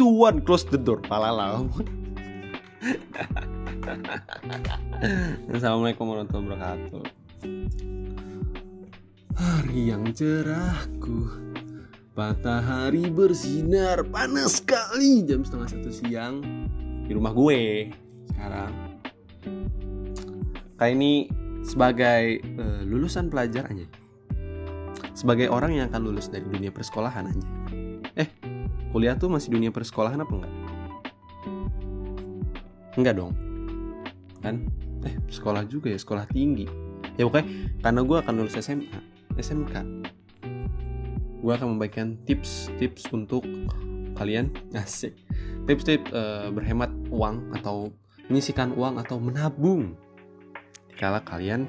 two one close the door. Pala lah Assalamualaikum warahmatullahi wabarakatuh. Hari yang cerahku. Matahari bersinar panas sekali. Jam setengah satu siang. Di rumah gue. Sekarang. Kali ini sebagai uh, lulusan pelajar aja Sebagai orang yang akan lulus dari dunia persekolahan aja kuliah tuh masih dunia persekolahan apa enggak? Enggak dong. Kan? Eh, sekolah juga ya, sekolah tinggi. Ya pokoknya karena gue akan lulus SMA SMK gue akan membagikan tips-tips untuk kalian. Asik. Tips-tips uh, berhemat uang atau menyisikan uang atau menabung. Kalau kalian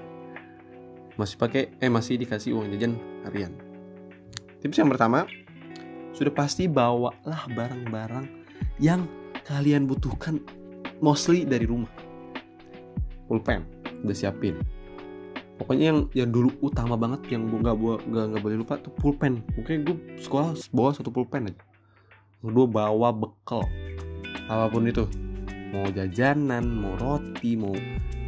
masih pakai eh masih dikasih uang jajan harian. Tips yang pertama sudah pasti bawalah barang-barang yang kalian butuhkan mostly dari rumah. Pulpen udah siapin. Pokoknya yang yang dulu utama banget yang nggak nggak nggak boleh lupa tuh pulpen. Oke gue sekolah bawa satu pulpen aja. Kedua bawa bekal. Apa pun itu. Mau jajanan mau roti mau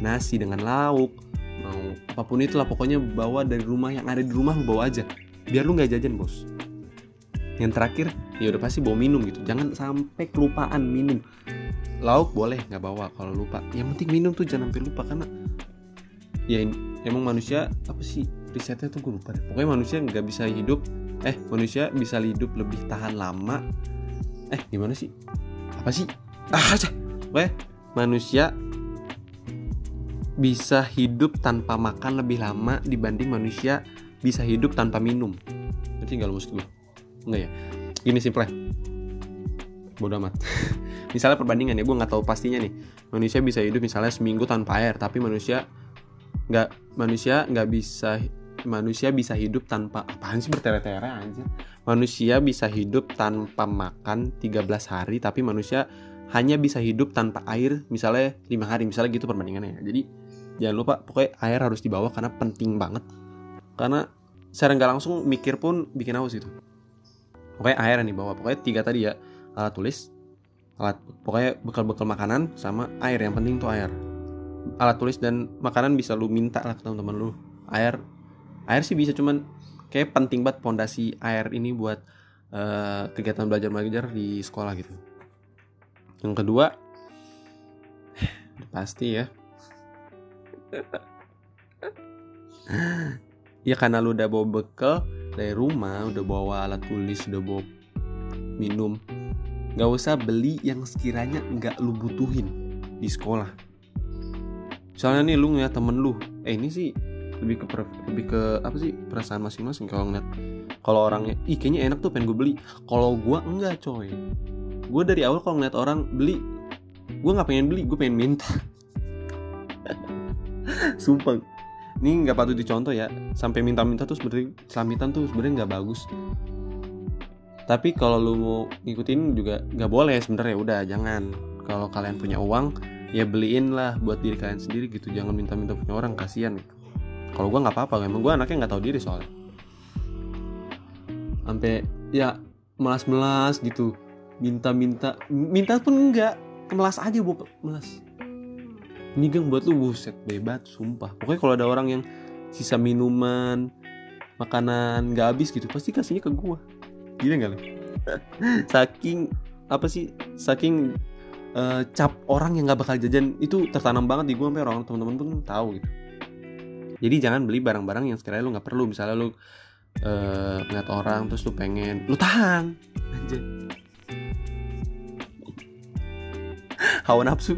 nasi dengan lauk mau apa pun itulah pokoknya bawa dari rumah. Yang ada di rumah bawa aja. Biar lu nggak jajan bos yang terakhir ya udah pasti bawa minum gitu. Jangan sampai kelupaan minum. Lauk boleh nggak bawa kalau lupa. Yang penting minum tuh jangan sampai lupa karena ya emang manusia apa sih risetnya tuh gue lupa deh. Pokoknya manusia nggak bisa hidup eh manusia bisa hidup lebih tahan lama. Eh gimana sih? Apa sih? Ah aja. Weh, manusia bisa hidup tanpa makan lebih lama dibanding manusia bisa hidup tanpa minum. Nanti nggak maksud gue enggak ya? Gini simple bodoh amat. Misalnya perbandingan ya gue nggak tahu pastinya nih. Manusia bisa hidup misalnya seminggu tanpa air tapi manusia nggak manusia nggak bisa manusia bisa hidup tanpa apaan sih bertele-tele aja manusia bisa hidup tanpa makan 13 hari tapi manusia hanya bisa hidup tanpa air misalnya lima hari misalnya gitu perbandingannya jadi jangan lupa pokoknya air harus dibawa karena penting banget. Karena secara nggak langsung mikir pun bikin haus gitu pokoknya air yang dibawa. Pokoknya tiga tadi ya. Alat tulis alat pokoknya bekal-bekal makanan sama air. Yang penting tuh air. Alat tulis dan makanan bisa lu minta lah ke teman-teman lu. Air air sih bisa cuman kayak penting banget pondasi air ini buat uh, kegiatan belajar belajar di sekolah gitu. Yang kedua pasti ya. Ya karena lu udah bawa bekal dari rumah udah bawa alat tulis udah bawa minum. Nggak usah beli yang sekiranya nggak lu butuhin di sekolah. Soalnya nih lu ngeliat temen lu. Eh ini sih lebih ke lebih ke apa sih perasaan masing-masing kalau ngeliat. Kalau orangnya ih kayaknya enak tuh pengen gue beli. Kalau gue enggak coy. Gue dari awal kalau ngeliat orang beli gue nggak pengen beli gue pengen minta. Sumpah ini nggak patut dicontoh ya. Sampai minta-minta tuh sebenarnya selamitan tuh sebenarnya nggak bagus. Tapi kalau lu mau ngikutin juga nggak boleh sebenarnya. Udah jangan. Kalau kalian punya uang ya beliin lah buat diri kalian sendiri gitu. Jangan minta-minta punya orang kasihan gitu. Kalau gue nggak apa-apa emang gue anaknya nggak tahu diri soalnya. Sampai ya melas-melas gitu. Minta-minta minta pun enggak melas aja bu. Melas ini gang buat lu buset bebat sumpah. Pokoknya kalau ada orang yang sisa minuman makanan nggak habis gitu pasti kasihnya ke gue gila nggak lu saking apa sih saking uh, cap orang yang nggak bakal jajan itu tertanam banget di gue sampai orang teman-teman pun tahu gitu. Jadi jangan beli barang-barang yang sekiranya lu nggak perlu. Misalnya lu uh, ngeliat orang terus lu pengen lu tahan. Aja hawa nafsu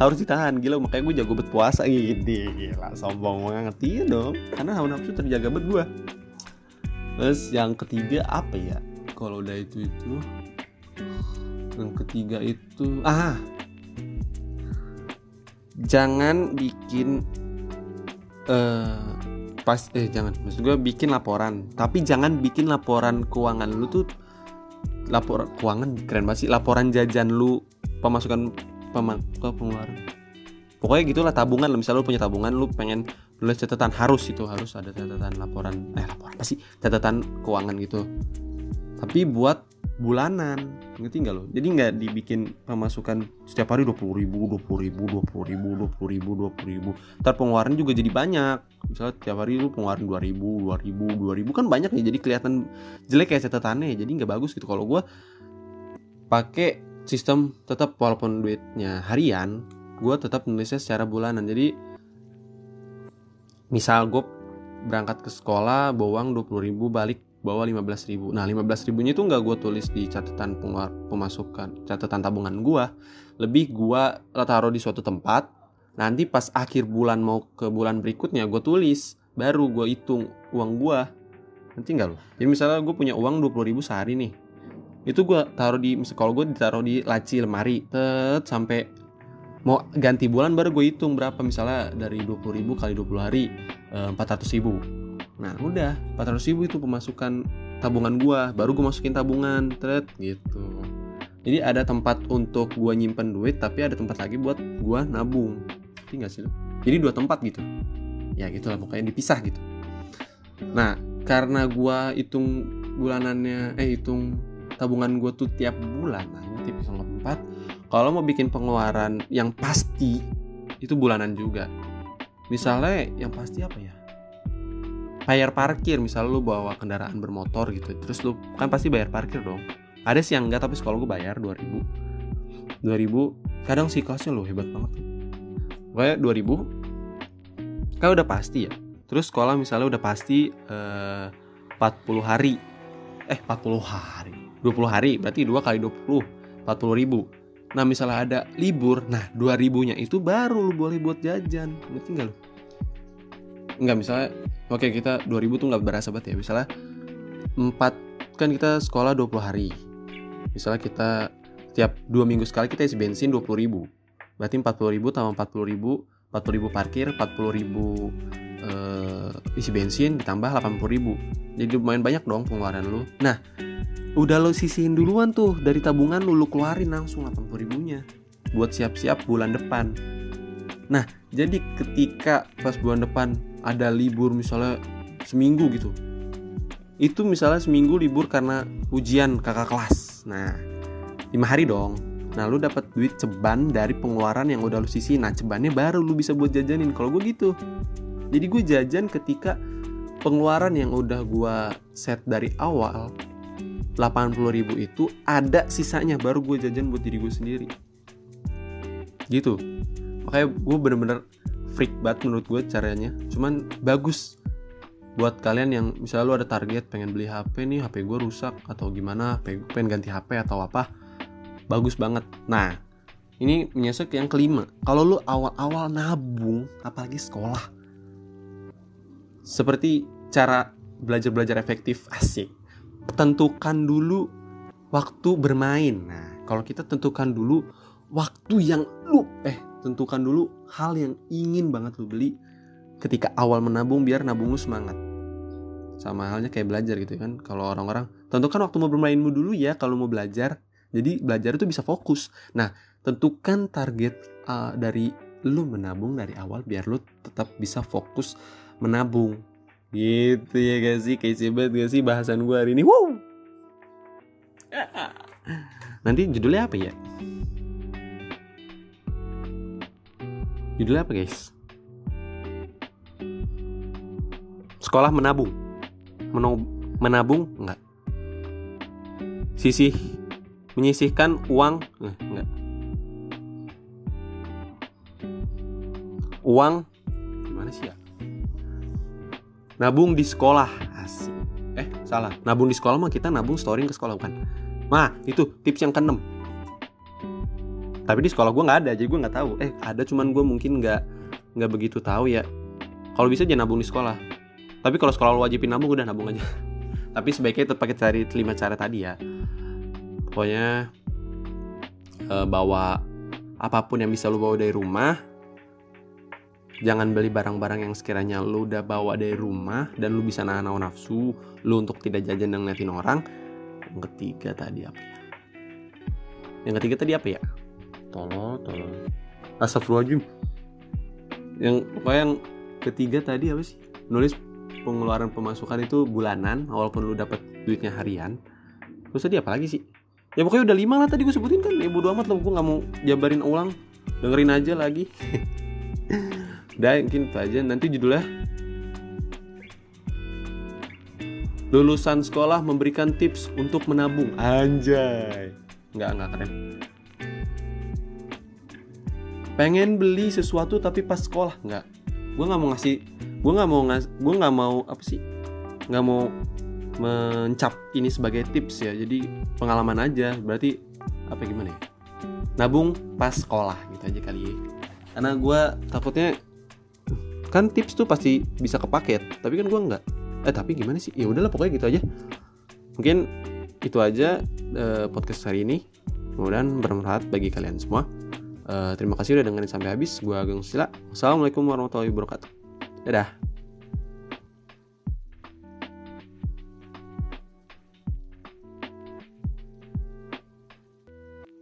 harus ditahan. Gila makanya gue jago berpuasa gitu gila sombong banget. Iya dong karena hawa nafsu terjaga bet gue terus yang ketiga apa ya? Kalau udah itu itu yang ketiga itu ah jangan bikin uh, pas eh jangan. Maksud gue bikin laporan. Tapi jangan bikin laporan keuangan lu tuh lapor keuangan? Keren banget laporan jajan lu pemasukan pemak pengeluaran. Pokoknya gitulah tabungan lah. Misalnya lu punya tabungan lu pengen nulis catatan harus itu harus ada catatan laporan eh laporan apa sih? Catatan keuangan gitu. Tapi buat bulanan ngerti nggak lo? Jadi nggak dibikin pemasukan setiap hari dua puluh ribu dua puluh ribu dua puluh ribu dua puluh ribu dua puluh ribu. Ntar pengeluaran juga jadi banyak. Misalnya tiap hari lu pengeluaran dua ribu dua ribu dua ribu kan banyak nih jadi kelihatan jelek kayak catatannya. Jadi nggak bagus gitu. Kalau gue pakai sistem tetap walaupun duitnya harian gue tetap nulisnya secara bulanan. Jadi misal gue berangkat ke sekolah bawa uang 20 ribu balik bawa 15 ribu. Nah 15 ribunya itu nggak gue tulis di catatan pemasukan catatan tabungan gue lebih gue taruh di suatu tempat nanti pas akhir bulan mau ke bulan berikutnya gue tulis baru gue hitung uang gue nanti nggak lo jadi misalnya gue punya uang 20 ribu sehari nih itu gue taruh di kalau gue ditaruh di laci lemari tet sampai mau ganti bulan baru gue hitung berapa. Misalnya dari 20 ribu kali 20 hari 400 eh, ribu. Nah udah 400 ribu itu pemasukan tabungan gua. Baru gue masukin tabungan thread gitu. Jadi ada tempat untuk gua nyimpen duit tapi ada tempat lagi buat gua nabung. Tinggal sih jadi dua tempat gitu. Ya gitu lah pokoknya dipisah gitu. Nah karena gua hitung bulanannya eh hitung tabungan gua tuh tiap bulan nah ini tips nomor 4 kalau mau bikin pengeluaran yang pasti itu bulanan juga. Misalnya yang pasti apa ya? Bayar parkir misal lu bawa kendaraan bermotor gitu terus lu kan pasti bayar parkir dong. Ada sih yang enggak tapi sekolah gue bayar 2000 2000 kadang sih kelasnya lo hebat banget. Kayak 2000 kan udah pasti ya. Terus sekolah misalnya udah pasti eh, 40 hari. Eh 40 hari 20 hari berarti 2 kali 20 40 ribu. Nah misalnya ada libur nah 2000 nya itu baru lu boleh buat jajan ngerti nggak lu? Nggak misalnya oke kita 2000 tuh nggak berasa banget ya. Misalnya 4 kan kita sekolah 20 hari. Misalnya kita tiap dua minggu sekali kita isi bensin 20 ribu. Berarti 40 ribu tambah 40 ribu 40 ribu parkir 40 ribu uh, isi bensin ditambah 80 ribu. Jadi lumayan banyak dong pengeluaran lu. Nah udah lo sisihin duluan tuh dari tabungan lu lu keluarin langsung 80 ribunya buat siap-siap bulan depan. Nah jadi ketika pas bulan depan ada libur misalnya seminggu gitu itu misalnya seminggu libur karena ujian kakak kelas. Nah lima hari dong. Nah lu dapat duit ceban dari pengeluaran yang udah lu sisi nah cebannya baru lu bisa buat jajanin. Kalau gue gitu. Jadi gue jajan ketika pengeluaran yang udah gue set dari awal 80 ribu itu ada sisanya baru gue jajan buat diri gue sendiri. Gitu. Makanya gue bener-bener freak banget menurut gue caranya. Cuman bagus buat kalian yang misalnya lu ada target pengen beli HP nih HP gue rusak atau gimana pengen ganti HP atau apa bagus banget. Nah ini menyesek yang kelima. Kalau lu awal-awal nabung apalagi sekolah seperti cara belajar-belajar efektif asik tentukan dulu waktu bermain. Nah kalau kita tentukan dulu waktu yang lu eh tentukan dulu hal yang ingin banget lu beli ketika awal menabung biar nabung lu semangat. Sama halnya kayak belajar gitu kan. Kalau orang-orang tentukan waktu mau bermainmu dulu ya kalau mau belajar. Jadi belajar itu bisa fokus. Nah tentukan target uh, dari lu menabung dari awal biar lu tetap bisa fokus menabung gitu ya guys sih kayak banget gak sih bahasan gue hari ini wow nanti judulnya apa ya Judulnya apa guys? Sekolah menabung. Meno menabung enggak. Sisih menyisihkan uang eh, enggak. Uang gimana sih ya? Nabung di sekolah. Asik. Eh, salah. Nabung di sekolah mah kita nabung storing ke sekolah bukan. Nah, itu tips yang keenam tapi di sekolah gue nggak ada jadi gue nggak tahu eh ada cuman gue mungkin nggak nggak begitu tahu ya kalau bisa jangan nabung di sekolah tapi kalau sekolah lo wajibin nabung udah nabung aja tapi sebaiknya tetap pakai cari lima cara tadi ya pokoknya e, bawa apa pun yang bisa lo bawa dari rumah jangan beli barang-barang yang sekiranya lo udah bawa dari rumah dan lo bisa nahan nafsu lo untuk tidak jajan dan ngeliatin orang. Yang ketiga tadi apa ya? Yang ketiga tadi apa ya? Tolong tolong astagfirullahaladzim. Yang apa yang ketiga tadi apa sih? Nulis pengeluaran pemasukan itu bulanan walaupun lu dapat duitnya harian. Terus tadi apa lagi sih? Ya pokoknya udah lima lah tadi gue sebutin kan. Ya bodo amat lah gue nggak mau jabarin ulang. Dengerin aja lagi udah mungkin itu aja. Nanti judulnya? Lulusan sekolah memberikan tips untuk menabung. Anjay. Nggak nggak keren. Pengen beli sesuatu tapi pas sekolah. Nggak. Gue nggak mau ngasih gue nggak mau ngas gue nggak mau apa sih? Nggak mau mencap ini sebagai tips ya. Jadi pengalaman aja. Berarti apa gimana ya? Nabung pas sekolah gitu aja kali ya. Karena gue takutnya kan tips tuh pasti bisa kepaket tapi kan gue nggak. Eh tapi gimana sih? Ya udahlah pokoknya gitu aja. Mungkin itu aja uh, podcast hari ini. Kemudian bermanfaat bagi kalian semua. Uh, terima kasih udah dengerin sampai habis. Gue Agung Sila. Assalamualaikum warahmatullahi wabarakatuh. Dadah